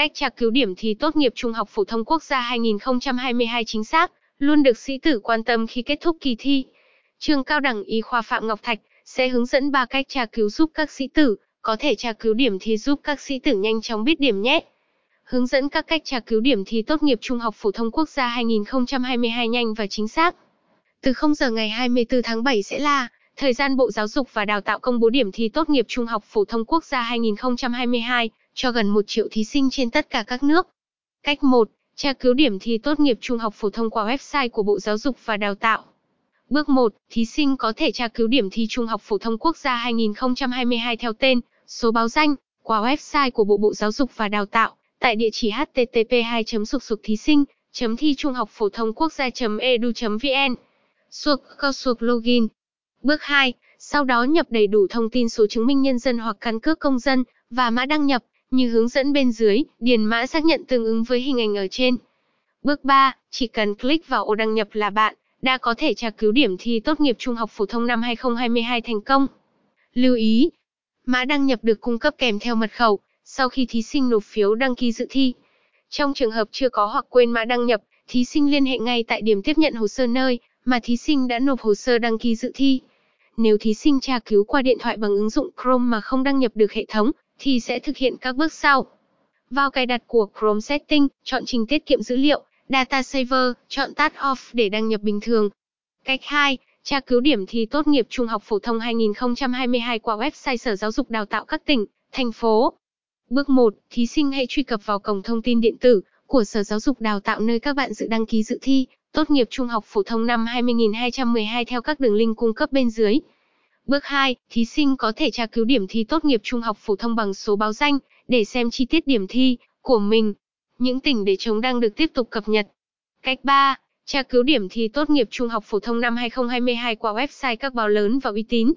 Cách tra cứu điểm thi tốt nghiệp trung học phổ thông quốc gia 2022 chính xác, luôn được sĩ tử quan tâm khi kết thúc kỳ thi. Trường Cao đẳng Y khoa Phạm Ngọc Thạch sẽ hướng dẫn ba cách tra cứu giúp các sĩ tử có thể tra cứu điểm thi giúp các sĩ tử nhanh chóng biết điểm nhé. Hướng dẫn các cách tra cứu điểm thi tốt nghiệp trung học phổ thông quốc gia 2022 nhanh và chính xác. Từ 0 giờ ngày 24 tháng 7 sẽ là thời gian Bộ Giáo dục và Đào tạo công bố điểm thi tốt nghiệp trung học phổ thông quốc gia 2022 cho gần 1 triệu thí sinh trên tất cả các nước. Cách 1. Tra cứu điểm thi tốt nghiệp trung học phổ thông qua website của Bộ Giáo dục và Đào tạo. Bước 1. Thí sinh có thể tra cứu điểm thi Trung học phổ thông quốc gia 2022 theo tên, số báo danh, qua website của Bộ Bộ Giáo dục và Đào tạo, tại địa chỉ http 2 sục sục thí sinh thi trung học phổ thông quốc gia edu vn Suộc, co suộc login. Bước 2. Sau đó nhập đầy đủ thông tin số chứng minh nhân dân hoặc căn cước công dân, và mã đăng nhập, như hướng dẫn bên dưới, điền mã xác nhận tương ứng với hình ảnh ở trên. Bước 3. Chỉ cần click vào ô đăng nhập là bạn đã có thể tra cứu điểm thi tốt nghiệp trung học phổ thông năm 2022 thành công. Lưu ý, mã đăng nhập được cung cấp kèm theo mật khẩu sau khi thí sinh nộp phiếu đăng ký dự thi. Trong trường hợp chưa có hoặc quên mã đăng nhập, thí sinh liên hệ ngay tại điểm tiếp nhận hồ sơ nơi mà thí sinh đã nộp hồ sơ đăng ký dự thi. Nếu thí sinh tra cứu qua điện thoại bằng ứng dụng Chrome mà không đăng nhập được hệ thống, thì sẽ thực hiện các bước sau. Vào cài đặt của Chrome Setting, chọn trình tiết kiệm dữ liệu, Data Saver, chọn tắt Off để đăng nhập bình thường. Cách 2. Tra cứu điểm thi tốt nghiệp trung học phổ thông 2022 qua website Sở Giáo dục Đào tạo các tỉnh, thành phố. Bước 1. Thí sinh hãy truy cập vào cổng thông tin điện tử của Sở Giáo dục Đào tạo nơi các bạn dự đăng ký dự thi, tốt nghiệp trung học phổ thông năm 20212 theo các đường link cung cấp bên dưới. Bước 2, thí sinh có thể tra cứu điểm thi tốt nghiệp trung học phổ thông bằng số báo danh để xem chi tiết điểm thi của mình. Những tỉnh để chống đang được tiếp tục cập nhật. Cách 3, tra cứu điểm thi tốt nghiệp trung học phổ thông năm 2022 qua website các báo lớn và uy tín.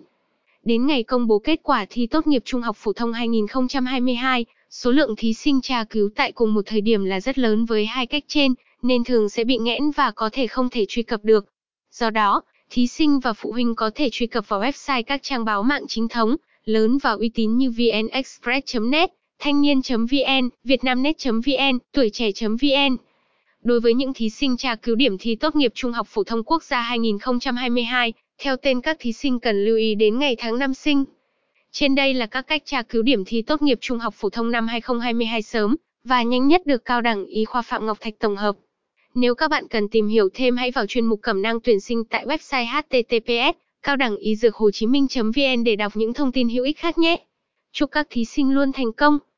Đến ngày công bố kết quả thi tốt nghiệp trung học phổ thông 2022, số lượng thí sinh tra cứu tại cùng một thời điểm là rất lớn với hai cách trên, nên thường sẽ bị nghẽn và có thể không thể truy cập được. Do đó, thí sinh và phụ huynh có thể truy cập vào website các trang báo mạng chính thống, lớn và uy tín như vnexpress.net, thanh niên.vn, vietnamnet.vn, tuổi trẻ.vn. Đối với những thí sinh tra cứu điểm thi tốt nghiệp trung học phổ thông quốc gia 2022, theo tên các thí sinh cần lưu ý đến ngày tháng năm sinh. Trên đây là các cách tra cứu điểm thi tốt nghiệp trung học phổ thông năm 2022 sớm và nhanh nhất được Cao đẳng Y khoa Phạm Ngọc Thạch tổng hợp. Nếu các bạn cần tìm hiểu thêm hãy vào chuyên mục cẩm năng tuyển sinh tại website https cao đẳng y dược hồ chí minh vn để đọc những thông tin hữu ích khác nhé. Chúc các thí sinh luôn thành công.